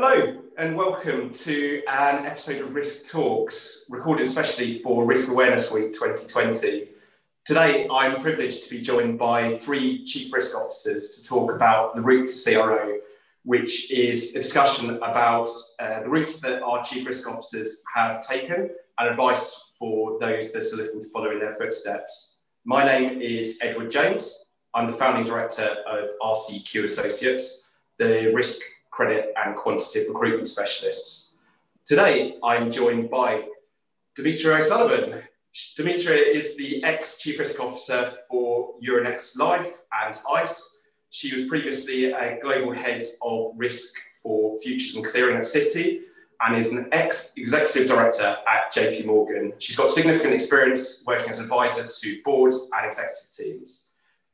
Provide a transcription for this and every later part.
Hello, and welcome to an episode of Risk Talks, recorded especially for Risk Awareness Week 2020. Today, I'm privileged to be joined by three Chief Risk Officers to talk about the route to CRO, which is a discussion about uh, the routes that our Chief Risk Officers have taken and advice for those that are looking to follow in their footsteps. My name is Edward James. I'm the founding director of RCQ Associates, the risk, credit, and quantitative recruitment specialists. Today, I'm joined by Demetria O'Sullivan. Demetria is the ex Chief Risk Officer for Euronext LIFFE and ICE. She was previously a global head of risk for futures and clearing at Citi and is an ex executive director at JP Morgan. She's got significant experience working as advisor to boards and executive teams.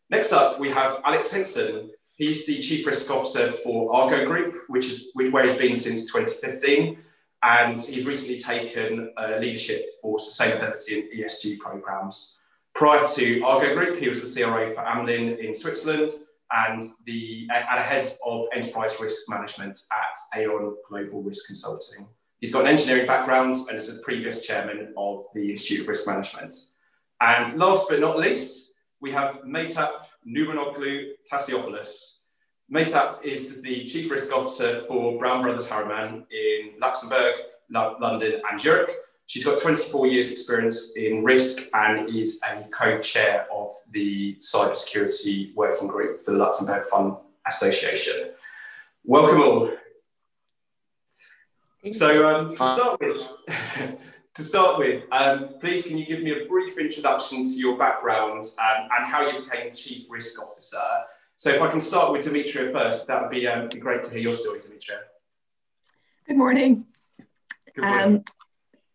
Next up, we have Alex Henson. He's the chief risk officer for Argo Group, which is where he's been since 2015. And he's recently taken uh, leadership for sustainability and ESG programs. Prior to Argo Group, he was the CRO for Amlin in Switzerland and the at a head of enterprise risk management at Aon Global Risk Consulting. He's got an engineering background and is a previous chairman of the Institute of Risk Management. And last but not least, we have Mehtap Numanoglu Tassiopoulos. Mehtap is the Chief Risk Officer for Brown Brothers Harriman in Luxembourg, London, and Zurich. She's got 24 years experience in risk and is a co-chair of the cybersecurity working group for the Luxembourg Fund Association. Welcome all. So um, to start with, to start with, um, please can you give me a brief introduction to your background um, and how you became Chief Risk Officer? So if I can start with Demetria first, that would be, um, be great to hear your story, Demetria. Good morning. Good morning. Um,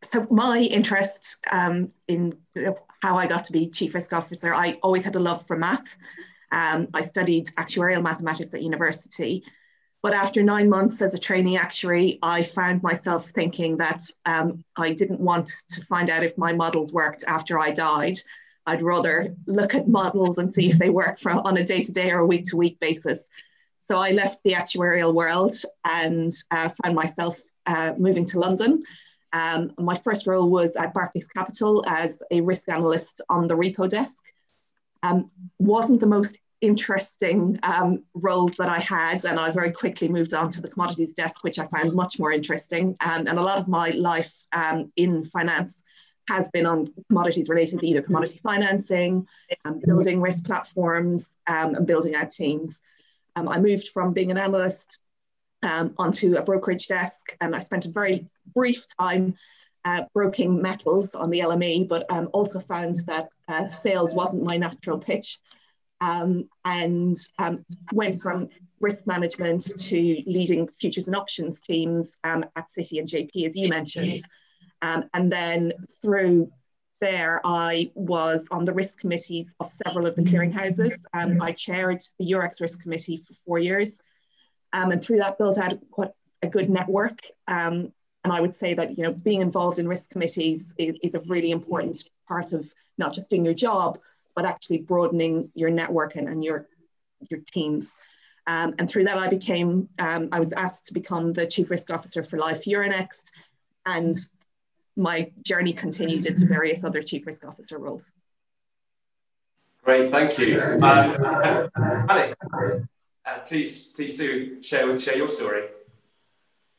so my interest um, in how I got to be chief risk officer, I always had a love for math. Um, I studied actuarial mathematics at university, but after nine months as a trainee actuary, I found myself thinking that um, I didn't want to find out if my models worked after I died. I'd rather look at models and see if they work for, on a day-to-day or a week-to-week basis. So I left the actuarial world and uh, found myself uh, moving to London. Um, my first role was at Barclays Capital as a risk analyst on the repo desk. Um, wasn't the most interesting um, roles that I had, and I very quickly moved on to the commodities desk, which I found much more interesting. and a lot of my life um, in finance has been on commodities related, to either commodity financing, um, building risk platforms, um, and building out teams. I moved from being an analyst um, onto a brokerage desk. And I spent a very brief time uh, broking metals on the LME, but um, also found that uh, sales wasn't my natural pitch. Um, and um, went from risk management to leading futures and options teams um, at Citi and JP, as you mentioned. Um, and then through there, I was on the risk committees of several of the clearinghouses. Um, I chaired the Eurex risk committee for four years um, and through that built out quite a good network. And I would say that you know being involved in risk committees is, is, a really important part of not just doing your job, but actually broadening your network and, and your your teams. Um, and through that, I became um, I was asked to become the chief risk officer for LIFFE Euronext, and my journey continued into various other chief risk officer roles. Great, thank you. Um, Alex, uh, please, please do share share your story.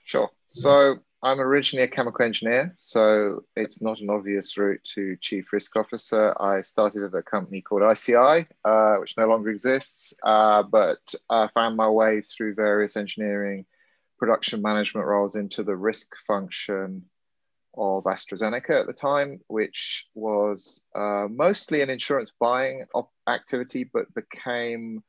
Sure. So I'm originally a chemical engineer, so it's not an obvious route to chief risk officer. I started at a company called ICI, uh, which no longer exists, uh, but I found my way through various engineering production management roles into the risk function of AstraZeneca at the time, which was uh, mostly an insurance buying activity, but became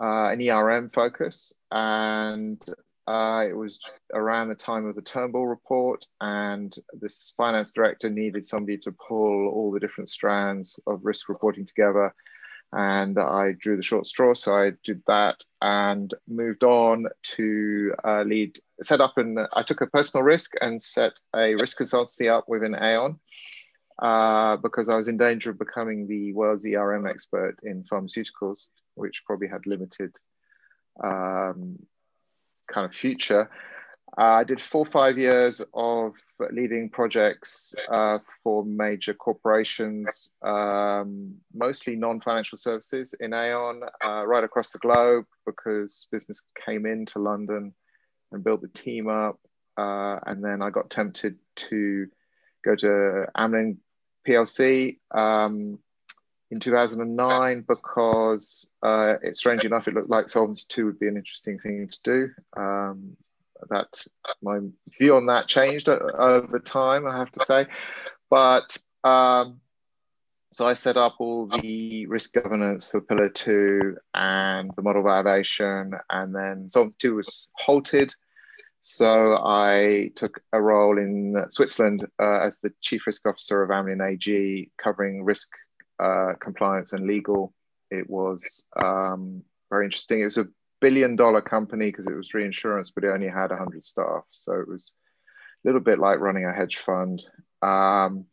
uh, an ERM focus, and uh, it was around the time of the Turnbull report, and this finance director needed somebody to pull all the different strands of risk reporting together. And I drew the short straw, so I did that and moved on to uh, lead, set up, and I took a personal risk and set a risk consultancy up within Aon. Uh, because I was in danger of becoming the world's ERM expert in pharmaceuticals which probably had limited um, kind of future. Uh, I did four or five years of leading projects uh, for major corporations, um, mostly non-financial services in Aon, uh, right across the globe, because business came into London and built the team up. Uh, and then I got tempted to go to Amlin PLC um, in 2009 because uh, it, strangely enough, it looked like Solvency 2 would be an interesting thing to do. Um, that my view on that changed over time, I have to say. But um, so I set up all the risk governance for Pillar 2 and the model validation, and then Solvency 2 was halted. So I took a role in Switzerland uh, as the chief risk officer of Amlin AG, covering risk uh, compliance and legal. It was um, very interesting. It was a billion dollar company because it was reinsurance, but it only had 100 staff. So it was a little bit like running a hedge fund. Um,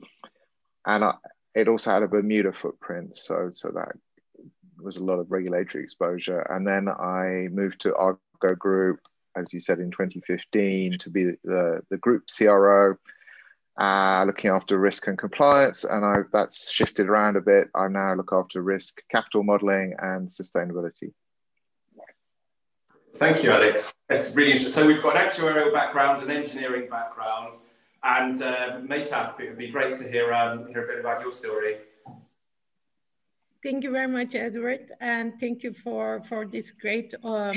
and I, it also had a Bermuda footprint. So, so that was a lot of regulatory exposure. And then I moved to Argo Group, as you said, in 2015 to be the, the group CRO. Uh, looking after risk and compliance, and I, that's shifted around a bit. I now look after risk, capital modeling, and sustainability. Thank you, Alex. It's really interesting. So we've got an actuarial background, an engineering background, and uh, Mehtap, it would be great to hear, um, hear a bit about your story. Thank you very much, Edward, and thank you for, for this great, uh,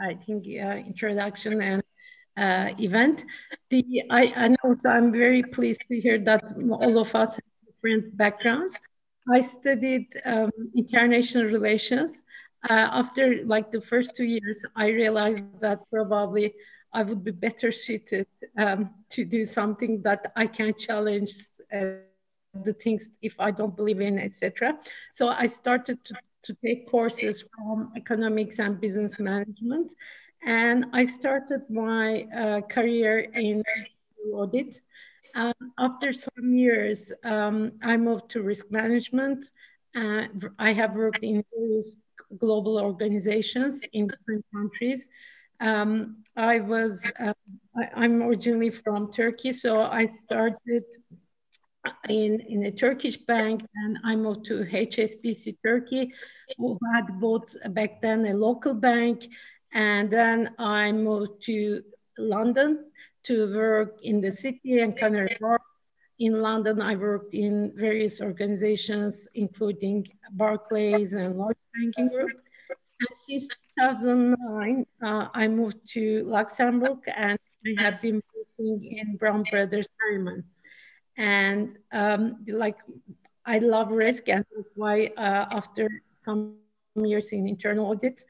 I think, uh, introduction and uh, event. The, I, and also I'm very pleased to hear that all of us have different backgrounds. I studied um, international relations uh, after like the first two years, I realized that probably I would be better suited um, to do something that I can challenge uh, the things if I don't believe in, etc. So I started to, to take courses from economics and business management. And I started my uh, career in audit. Um, after some years, um, I moved to risk management. Uh, I have worked in various global organizations in different countries. Um, I was, uh, I, am originally from Turkey, so I started in, in a Turkish bank and I moved to HSBC Turkey, who had both back then a local bank. And then I moved to London to work in the city and Canary Wharf in London, I worked in various organizations, including Barclays and Lloyds Banking Group. And since 2009, uh, I moved to Luxembourg and I have been working in Brown Brothers Harriman. And um, like, I love risk, and that's why uh, after some years in internal audit,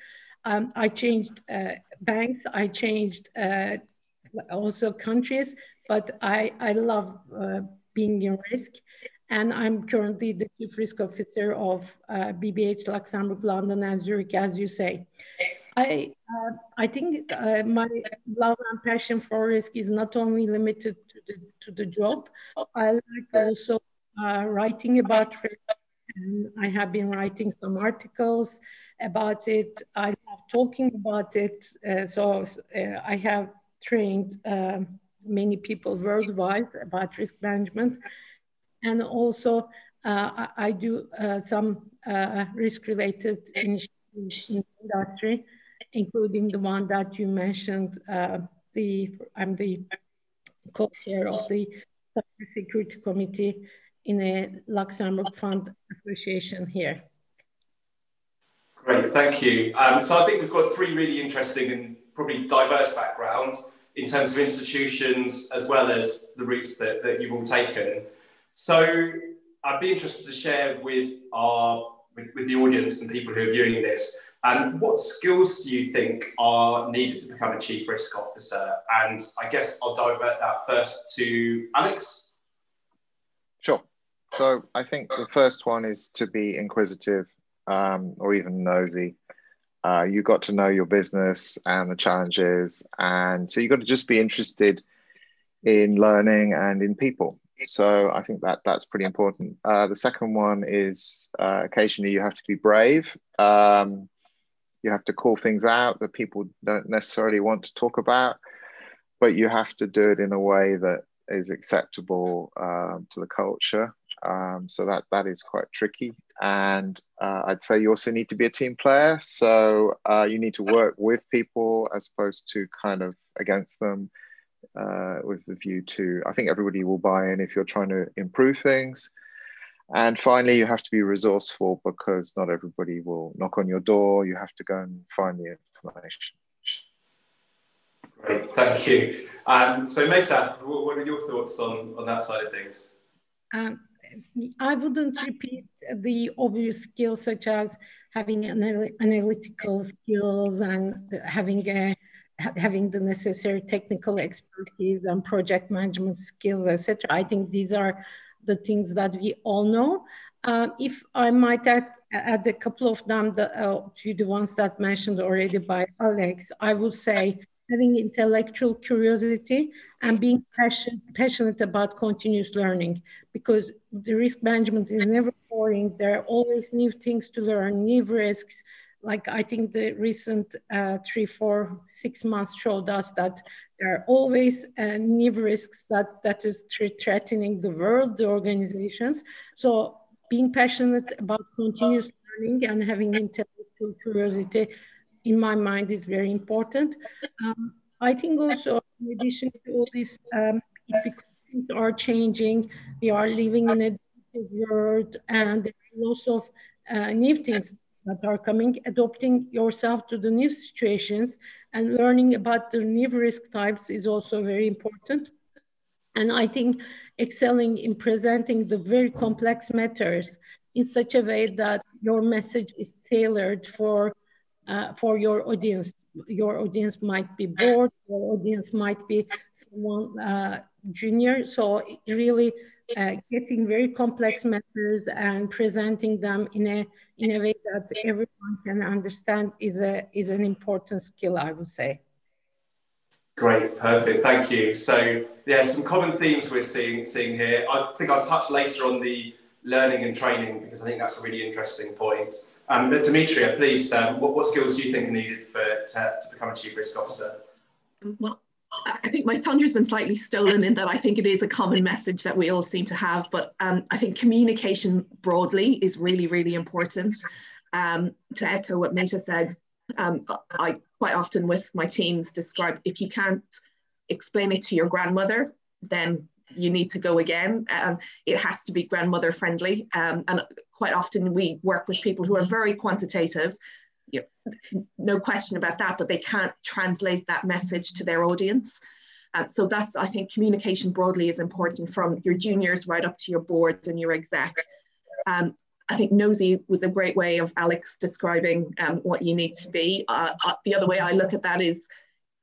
um, I changed uh, banks, I changed uh, also countries, but I, I love uh, being in risk. And I'm currently the chief risk officer of uh, BBH Luxembourg, London, and Zurich, as you say. I, uh, I think uh, my love and passion for risk is not only limited the, to the job. I like also uh, writing about risk. And I have been writing some articles about it. I love talking about it. Uh, so uh, I have trained um, many people worldwide about risk management. And also, uh, I, I, do uh, some uh, risk-related initiatives in the industry, including the one that you mentioned. Uh, the I'm the co-chair of the Security Committee in a Luxembourg Fund Association here. Great, thank you. Um, so I think we've got three really interesting and probably diverse backgrounds in terms of institutions as well as the routes that, that you've all taken. So I'd be interested to share with our with, with the audience and people who are viewing this, and um, what skills do you think are needed to become a chief risk officer? And I guess I'll divert that first to Alex. Sure. So I think the first one is to be inquisitive um, or even nosy. Uh, you got to know your business and the challenges, and so you got to just be interested in learning and in people. So I think that that's pretty important. Uh, the second one is uh, occasionally you have to be brave. Um, you have to call things out that people don't necessarily want to talk about. but you have to do it in a way that is acceptable um, to the culture. Um, so that that is quite tricky. And uh, I'd say you also need to be a team player. So uh, you need to work with people as opposed to kind of against them. Uh, with the view to, I think everybody will buy in if you're trying to improve things. And finally, you have to be resourceful because not everybody will knock on your door. You have to go and find the information. Great, thank you. Um, so, Meta, what are your thoughts on, on that side of things? Um, I wouldn't repeat the obvious skills such as having analytical skills and having a, having the necessary technical expertise and project management skills, etc. I think these are the things that we all know. Uh, if I might add, add a couple of them the, uh, to the ones that mentioned already by Alex, I would say having intellectual curiosity and being passion, passionate about continuous learning because the risk management is never boring. There are always new things to learn, new risks. Like I think the recent uh, three, four, six months showed us that there are always uh, new risks that, that is threatening the world, the organizations. So being passionate about continuous learning and having intellectual curiosity in my mind is very important. Um, I think also in addition to all this, um, things are changing, we are living in a world and there are lots of uh, new things that are coming, adopting yourself to the new situations and learning about the new risk types is also very important. And I think excelling in presenting the very complex matters in such a way that your message is tailored for uh, for your audience. Your audience might be bored, your audience might be someone uh, junior. So really uh, getting very complex matters and presenting them in a in a way that everyone can understand is a is an important skill, I would say. Great, perfect, thank you. So yeah, some common themes we're seeing seeing here. I think I'll touch later on the learning and training because I think that's a really interesting point. Um, but Demetria, please, um, what, what skills do you think are needed for to, to become a chief risk officer? Well, I think my thunder's been slightly stolen in that I think it is a common message that we all seem to have, but um, I think communication broadly is really, really important. Um, to echo what Meta said, um, I quite often with my teams describe if you can't explain it to your grandmother, then you need to go again. Um, it has to be grandmother friendly. Um, and quite often we work with people who are very quantitative, you know, no question about that, but they can't translate that message to their audience. Uh, so that's, I think, communication broadly is important from your juniors right up to your board and your exec. Um, I think nosy was a great way of Alex describing um, what you need to be. Uh, uh, the other way I look at that is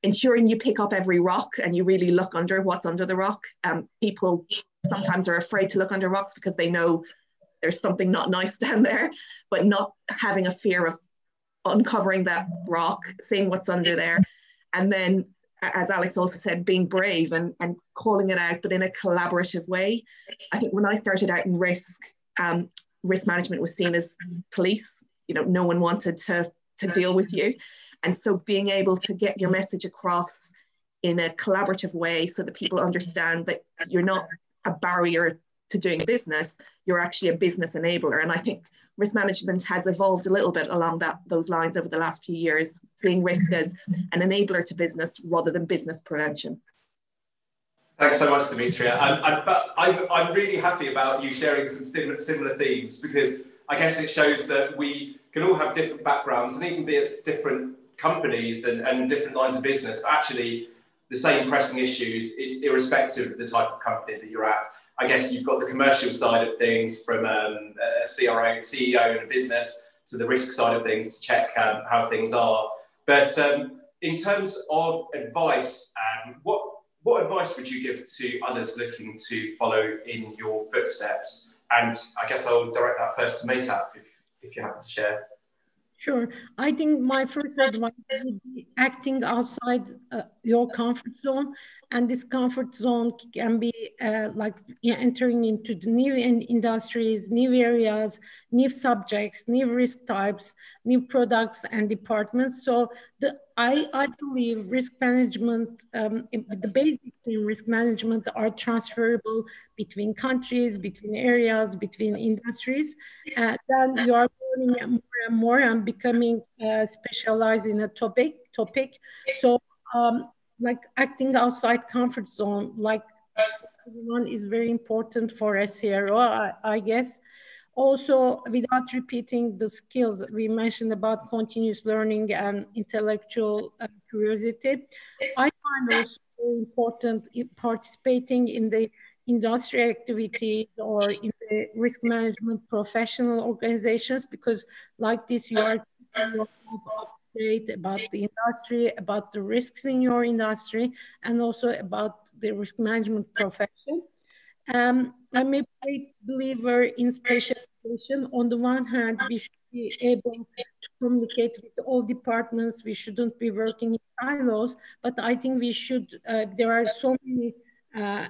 ensuring you pick up every rock and you really look under what's under the rock. Um, people sometimes are afraid to look under rocks because they know there's something not nice down there, but not having a fear of uncovering that rock, seeing what's under there, and then, as Alex also said, being brave and, and calling it out, but in a collaborative way. I think when I started out in risk, um, risk management was seen as police. You know, no one wanted to to deal with you. And so being able to get your message across in a collaborative way so that people understand that you're not a barrier to doing business, you're actually a business enabler. And I think risk management has evolved a little bit along that those lines over the last few years, seeing risk as an enabler to business rather than business prevention. Thanks so much, Demetria. Um, I'm, I'm, I'm really happy about you sharing some similar themes because I guess it shows that we can all have different backgrounds and even be at different companies and, and different lines of business, but actually the same pressing issues is irrespective of the type of company that you're at. I guess you've got the commercial side of things from um, a CRO, CEO in a business to the risk side of things to check um, how things are. But um, in terms of advice, um, what what advice would you give to others looking to follow in your footsteps? And I guess I'll direct that first to Mehtap if, if you happen to share. Sure. I think my first advice would be acting outside uh, your comfort zone and this comfort zone can be uh, like entering into the new in industries new areas new subjects new risk types new products and departments so the I, I believe risk management, um, the basics in risk management are transferable between countries, between areas, between industries. Uh, then you are learning more and more and becoming uh, specialized in a topic. topic. So um, like acting outside comfort zone, like one is very important for a CRO, I, I guess. Also, without repeating the skills we mentioned about continuous learning and intellectual uh, curiosity, I find also important in participating in the industry activities or in the risk management professional organizations because like this you are update about the industry, about the risks in your industry, and also about the risk management profession. Um, I'm a great believer in specialization. On the one hand, we should be able to communicate with all departments. We shouldn't be working in silos, but I think we should, uh, there are so many uh,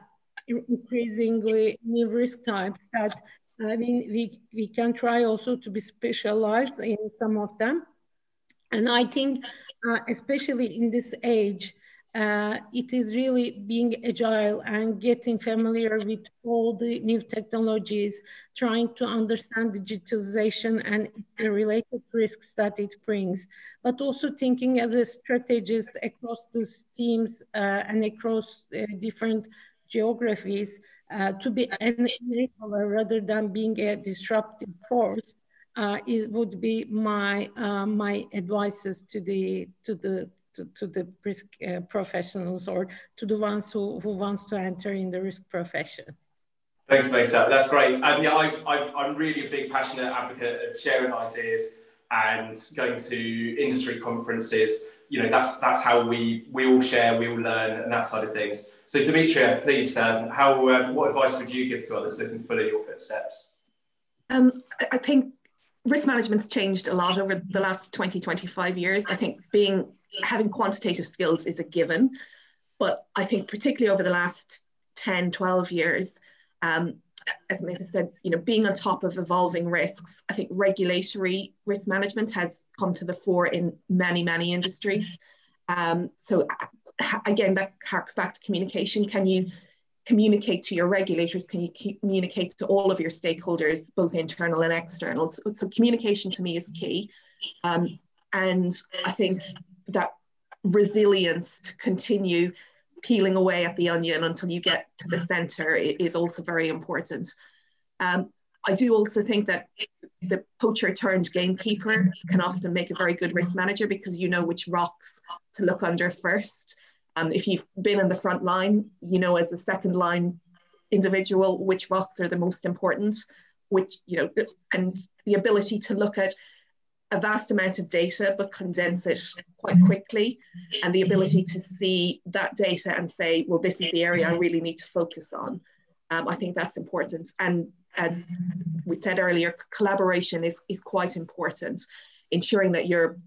increasingly new risk types that I mean, we, we can try also to be specialized in some of them. And I think, uh, especially in this age, uh, it is really being agile and getting familiar with all the new technologies, trying to understand digitalization and the related risks that it brings, but also thinking as a strategist across the teams uh, and across uh, different geographies uh, to be an enabler rather than being a disruptive force. Uh, it would be my uh, my advices to the to the to, to the risk uh, professionals or to the ones who, who wants to enter in the risk profession. Thanks, Mesa. That's great. And yeah, I've, I've, I'm really a big passionate advocate of sharing ideas and going to industry conferences. You know, that's that's how we we all share, we all learn, and that side of things. So, Demetria, please, um, how um, what advice would you give to others looking to follow your footsteps? Um, I think risk management's changed a lot over the last 20, 25 years. I think being having quantitative skills is a given, but I think particularly over the last 10, 12 years, um, as Mesa said, you know, being on top of evolving risks, I think regulatory risk management has come to the fore in many, many industries. Um, so again, that harks back to communication. Can you communicate to your regulators? Can you communicate to all of your stakeholders, both internal and external? So, so communication to me is key. Um, and I think that resilience to continue peeling away at the onion until you get to the center is also very important. Um, I do also think that the poacher turned gamekeeper can often make a very good risk manager because you know which rocks to look under first. Um, if you've been in the front line, you know as a second line individual which rocks are the most important, which you know, and the ability to look at a vast amount of data but condense it quite quickly and the ability to see that data and say well this is the area i really need to focus on. Um, i think that's important. And as we said earlier collaboration is, is quite important ensuring that you're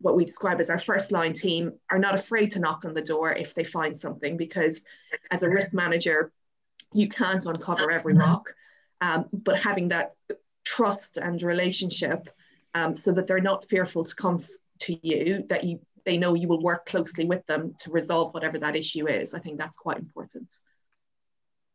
what we describe as our first line team are not afraid to knock on the door if they find something because as a risk manager you can't uncover every rock um, but having that trust and relationship um, so that they're not fearful to come to you, that you they know you will work closely with them to resolve whatever that issue is. I think that's quite important.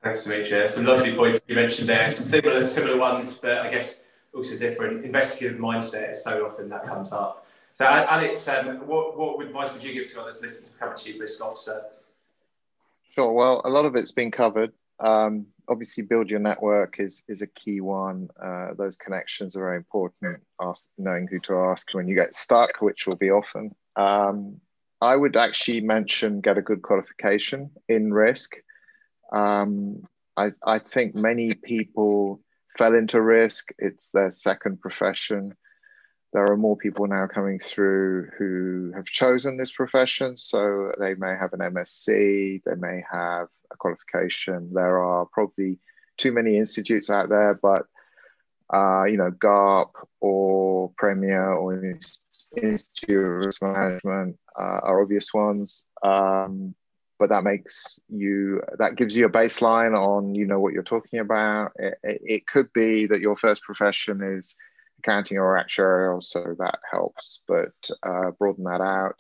Thanks, Demetria. Some lovely points you mentioned there. Some similar, similar ones, but I guess also different. Investigative mindset is so often that comes up. So, Alex, um, what, what advice would you give to others looking to become a chief risk officer? Sure. Well, a lot of it's been covered. Um, obviously build your network is is a key one. Uh, those connections are very important. Ask, knowing who to ask when you get stuck, which will be often. Um, I would actually mention get a good qualification in risk. Um, I, I think many people fell into risk. It's their second profession. There are more people now coming through who have chosen this profession. So they may have an MSc, they may have a qualification. There are probably too many institutes out there, but uh, you know, GARP or PRMIA or Institute of Risk Management uh, are obvious ones. Um, but that makes you that gives you a baseline on you know what you're talking about it, it, it, could be that your first profession is accounting or actuarial so that helps. But uh, broaden that out.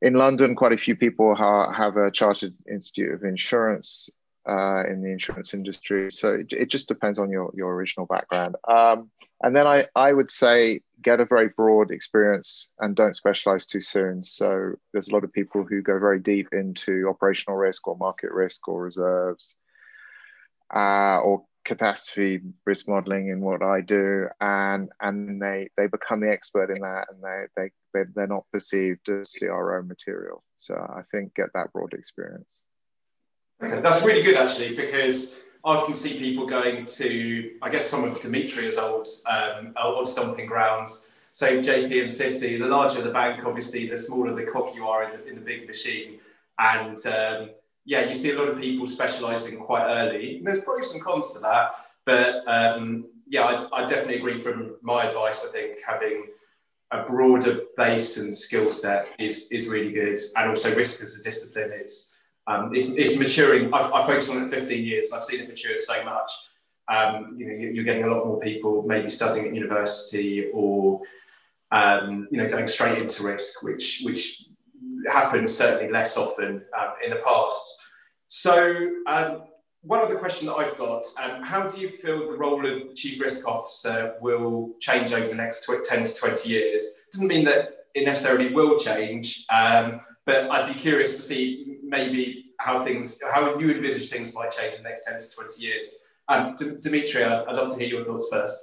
In london quite a few people ha- have a chartered institute of insurance uh, in the insurance industry. So it, it, just depends on your, your original background. Um, and then I, I would say get a very broad experience and don't specialize too soon. So there's a lot of people who go very deep into operational risk or market risk or reserves uh, or catastrophe risk modeling in what I do, and and they they become the expert in that, and they they, they they're not perceived as CRO material. So I think get that broad experience. Okay, that's really good actually because I often see people going to, I guess, some of Dimitri's old um, old stomping grounds, say JP and Citi. The larger the bank, obviously, the smaller the cog you are in the, in the big machine. And um, yeah, you see a lot of people specialising quite early. There's pros and cons to that, but um, yeah, I, I definitely agree. From my advice, I think having a broader base and skill set is is really good, and also risk as a discipline. It's um, it's, it's, maturing. I've, I've, focused on it 15 years and I've seen it mature so much. Um, you know, you're getting a lot more people maybe studying at university or, um, you know, going straight into risk, which, which happens certainly less often um, in the past. So um, one other question that I've got, um, how do you feel the role of chief risk officer will change over the next 10 to 20 years? Doesn't mean that it necessarily will change, but I'd be curious to see maybe how things, how you envisage things might change in the next 10 to 20 years. Um, D- Dimitri, I'd, I'd, love to hear your thoughts first.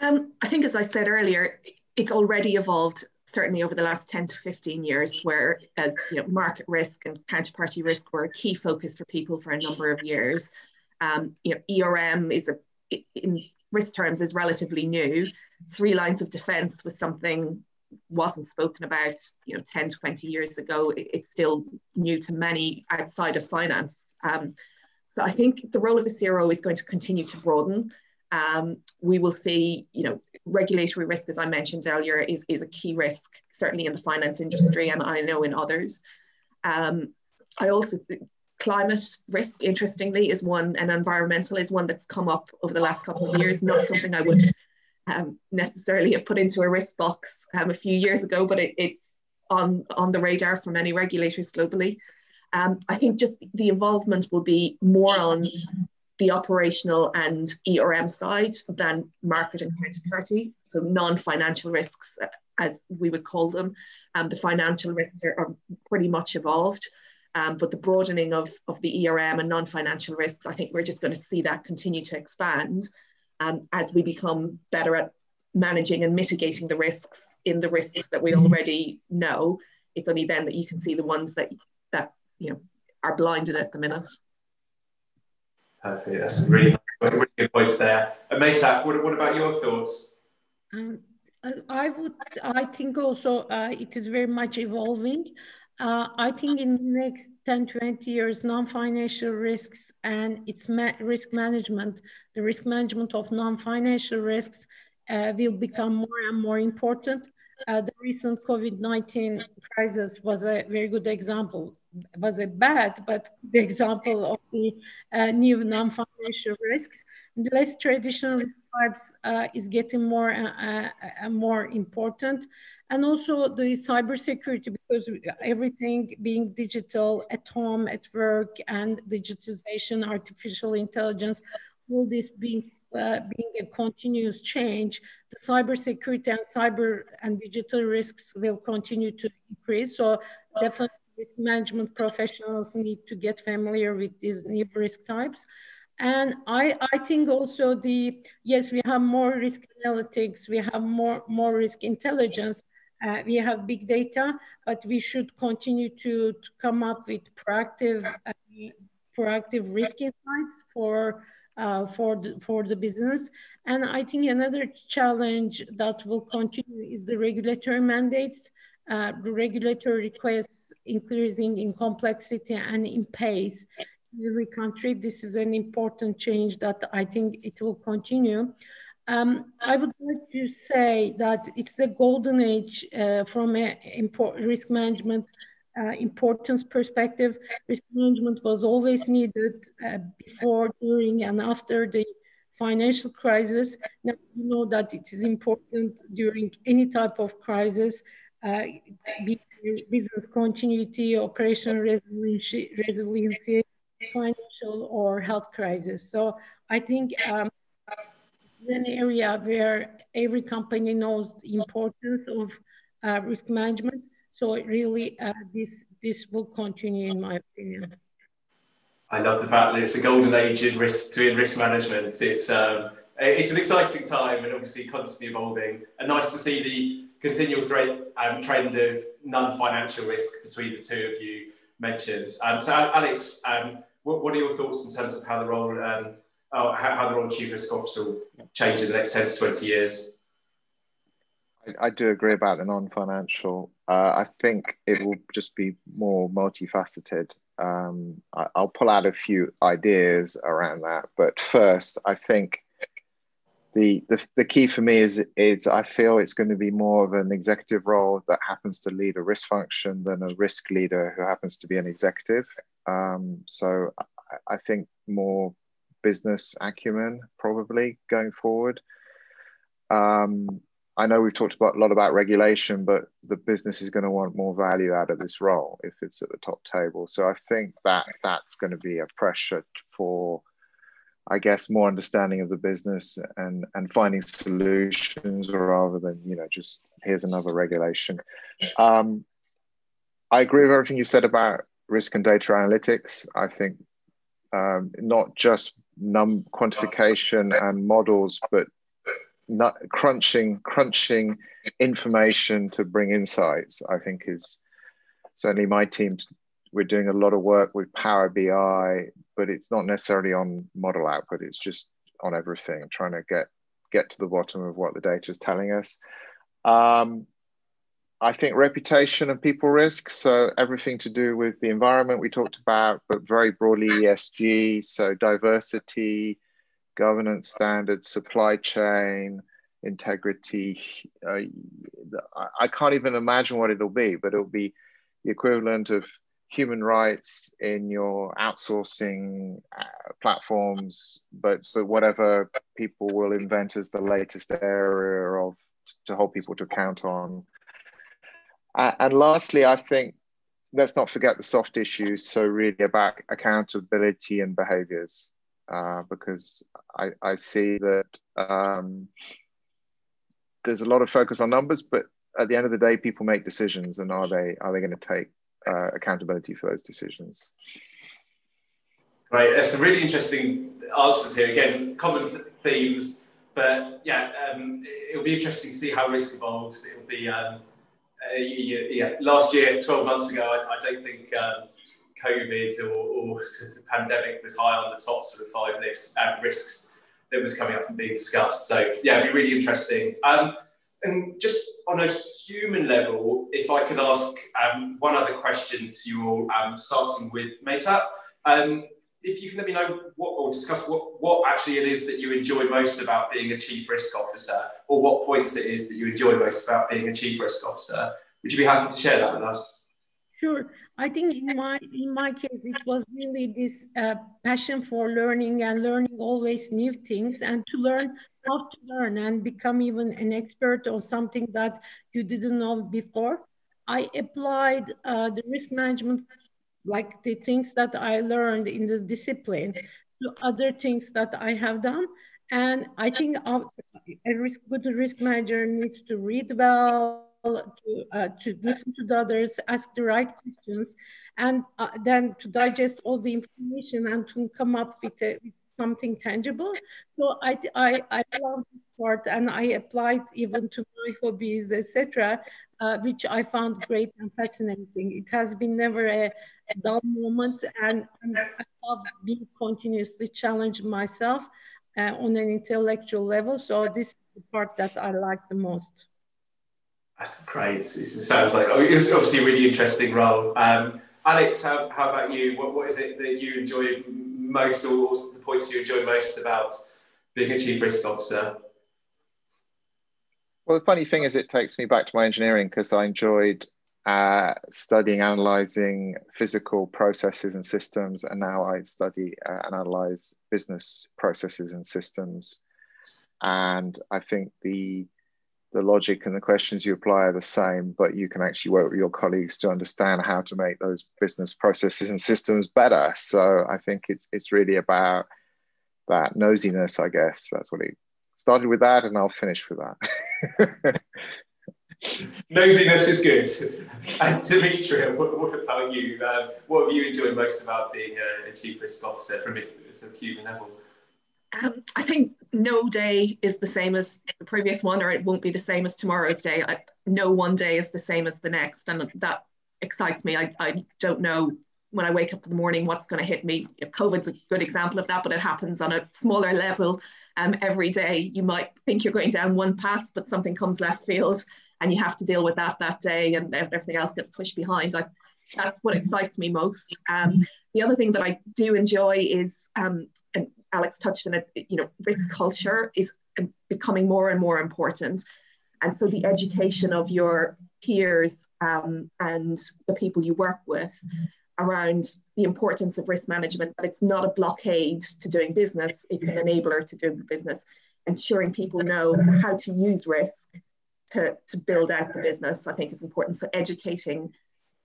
Um, I think, as I said earlier, it's already evolved certainly over the last 10 to 15 years, where as you know, market risk and counterparty risk were a key focus for people for a number of years. Um, you know, ERM is a in risk terms is relatively new. Three lines of defense was something wasn't spoken about you know 10 20 years ago it's still new to many outside of finance um, so i think the role of the cro is going to continue to broaden um, we will see you know regulatory risk as i mentioned earlier is, is a key risk certainly in the finance industry and i know in others um, i also think climate risk interestingly is one and environmental is one that's come up over the last couple of years not something i would um, necessarily have put into a risk box um, a few years ago, but it, it's on, on the radar for many regulators globally. Um, I think just the involvement will be more on the operational and ERM side than market and counterparty, so non-financial risks, as we would call them. Um, the financial risks are, are pretty much evolved, um, but the broadening of, of the ERM and non-financial risks, I think we're just going to see that continue to expand um, as we become better at managing and mitigating the risks in the risks that we already know, it's only then that you can see the ones that that you know are blinded at the minute. Perfect. That's really, really good points there. And what, what about your thoughts? Um, I would. I think also uh, it is very much evolving. Uh, I think in the next 10, 20 years, non-financial risks and its ma risk management, the risk management of non-financial risks uh, will become more and more important. Uh, the recent COVID-19 crisis was a very good example. Was a bad, but the example of the uh, new non-financial risks. Less traditional types uh, is getting more and uh, more important and also the cybersecurity because everything being digital at home, at work, and digitization, artificial intelligence, all this being uh, being a continuous change, the cybersecurity and cyber and digital risks will continue to increase. So definitely risk management professionals need to get familiar with these new risk types. And I, I think also the, yes, we have more risk analytics, we have more, more risk intelligence, uh, we have big data, but we should continue to, to come up with proactive, uh, proactive risk insights for uh, for the, for the business. And I think another challenge that will continue is the regulatory mandates. Uh, regulatory requests increasing in complexity and in pace in every country. This is an important change that I think it will continue. Um, I would like to say that it's a golden age uh, from a risk management uh, importance perspective. Risk management was always needed uh, before, during, and after the financial crisis. Now you know that it is important during any type of crisis, uh, business continuity, operational resiliency, financial or health crisis. So I think um, an area where every company knows the importance of uh, risk management. So really, uh, this this will continue, in my opinion. I love the fact that it's a golden age in risk to in risk management. It's um, it's an exciting time and obviously constantly evolving. And nice to see the continual threat, um, trend of non-financial risk between the two of you mentioned. Um, so, Alex, um, what, what, are your thoughts in terms of how the role um, how, how the role of chief risk officer will change in the next ten to twenty years? I, do agree about the non-financial. Uh, I think it will just be more multifaceted. Um, I, will pull out a few ideas around that, but first, I think the, the the key for me is is I feel it's going to be more of an executive role that happens to lead a risk function than a risk leader who happens to be an executive. Um, so I, I think more business acumen probably going forward. Um, I know we've talked about a lot about regulation, but the business is going to want more value out of this role if it's at the top table. So I think that that's going to be a pressure for, I guess, more understanding of the business and and finding solutions rather than you know just here's another regulation. Um, I agree with everything you said about risk and data analytics. I think um, not just num quantification and models, but not crunching crunching information to bring insights i think is certainly my team's we're doing a lot of work with power bi but it's not necessarily on model output it's just on everything trying to get get to the bottom of what the data is telling us um, i think reputation and people risk so everything to do with the environment we talked about but very broadly esg so diversity governance standards, supply chain, integrity. Uh, I can't even imagine what it'll be, but it'll be the equivalent of human rights in your outsourcing uh, platforms, but so whatever people will invent as the latest area of to hold people to account on. Uh, and lastly, I think let's not forget the soft issues. So really about accountability and behaviors uh, because I, I see that um, there's a lot of focus on numbers, but at the end of the day, people make decisions, and are they are they going to take uh, accountability for those decisions? Right, there's some really interesting answers here. Again, common themes, but yeah, um, it'll be interesting to see how risk evolves. It'll be um, uh, yeah, last year, 12 months ago, I, I don't think um, COVID or, or sort of the pandemic was high on the top sort of five lists, um, risks that was coming up and being discussed. So yeah, it'd be really interesting. Um, and just on a human level, if I could ask um, one other question to you all, um, starting with Meta, um, if you can let me know what, or discuss what, what actually it is that you enjoy most about being a chief risk officer, or what points it is that you enjoy most about being a chief risk officer. Would you be happy to share that with us? Sure. I think in my in my case, it was really this uh, passion for learning and learning always new things and to learn how to learn and become even an expert on something that you didn't know before. I applied uh, the risk management, like the things that I learned in the discipline, to other things that I have done. And I think a risk, good risk manager needs to read well, to, uh, to listen to the others, ask the right questions, and uh, then to digest all the information and to come up with, a, with something tangible. So I, I, I love this part and I applied even to my hobbies, etc., uh, which I found great and fascinating. It has been never a, a dull moment and, and, I love being continuously challenged myself uh, on an intellectual level. So this is the part that I like the most. That's great. It sounds like oh, it's obviously a really interesting role. Um, Alex, how, how about you? What, what is it that you enjoy most, or the points you enjoy most about being a chief risk officer? Well, the funny thing is, it takes me back to my engineering because I enjoyed uh, studying, analyzing physical processes and systems, and now I study uh, and analyze business processes and systems. And I think the the logic and the questions you apply are the same, but you can actually work with your colleagues to understand how to make those business processes and systems better. So I think it's it's really about that nosiness, I guess. That's what it started with that, and I'll finish with that. Nosiness is good. And Demetria, what, what about you? Um, what have you enjoyed most about being a, a chief risk officer from a, a human level? Um, I think no day is the same as the previous one, or it won't be the same as tomorrow's day. I, no one day is the same as the next, and that excites me. I, I don't know when I wake up in the morning what's going to hit me. COVID's a good example of that, but it happens on a smaller level um, every day. You might think you're going down one path, but something comes left field, and you have to deal with that that day, and everything else gets pushed behind. I, that's what excites me most. Um, the other thing that I do enjoy is, um, Alex touched on it, you know, risk culture is becoming more and more important. And so the education of your peers um, and the people you work with around the importance of risk management, that it's not a blockade to doing business, it's an enabler to doing business, ensuring people know how to use risk to, to build out the business, I think is important. So educating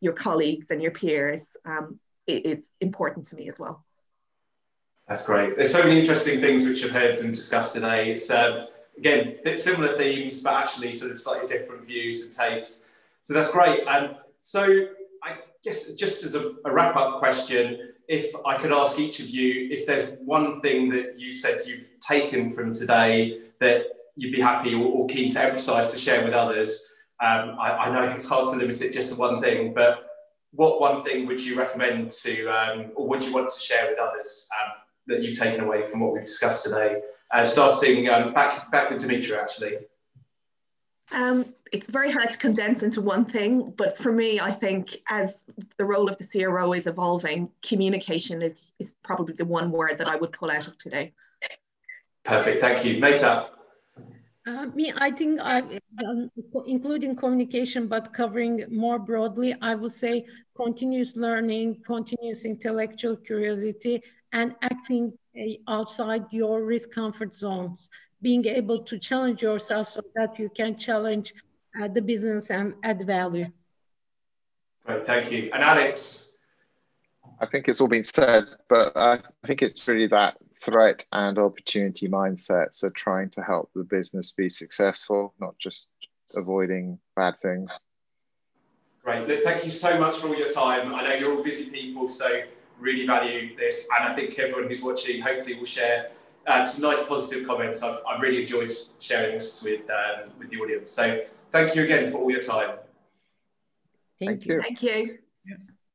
your colleagues and your peers um, is important to me as well. That's great. There's so many interesting things which I've heard and discussed today. It's um, again similar themes, but actually sort of slightly different views and takes. So that's great. And um, so I guess just as a, a wrap up question, if I could ask each of you if there's one thing that you said you've taken from today that you'd be happy or, or keen to emphasise to share with others. Um, I, I, know it's hard to limit it just to one thing, but what one thing would you recommend to, um, or would you want to share with others um, that you've taken away from what we've discussed today? Uh, starting um, back back with Demetria, actually. Um, it's very hard to condense into one thing, but for me, I think as the role of the CRO is evolving, communication is, is probably the one word that I would pull out of today. Perfect, thank you. Mehtap. Uh, me, I think, I, um, including communication, but covering more broadly, I would say continuous learning, continuous intellectual curiosity, and acting uh, outside your risk comfort zones, being able to challenge yourself so that you can challenge uh, the business and add value. Great, thank you. And Alex? I think it's all been said, but I think it's really that threat and opportunity mindset. So trying to help the business be successful, not just avoiding bad things. Great. Look, thank you so much for all your time. I know you're all busy people, so really value this. And I think everyone who's watching hopefully will share uh, some nice positive comments. I've, I've really enjoyed sharing this with, um, with the audience. So thank you again for all your time. Thank, thank you. you. Thank you.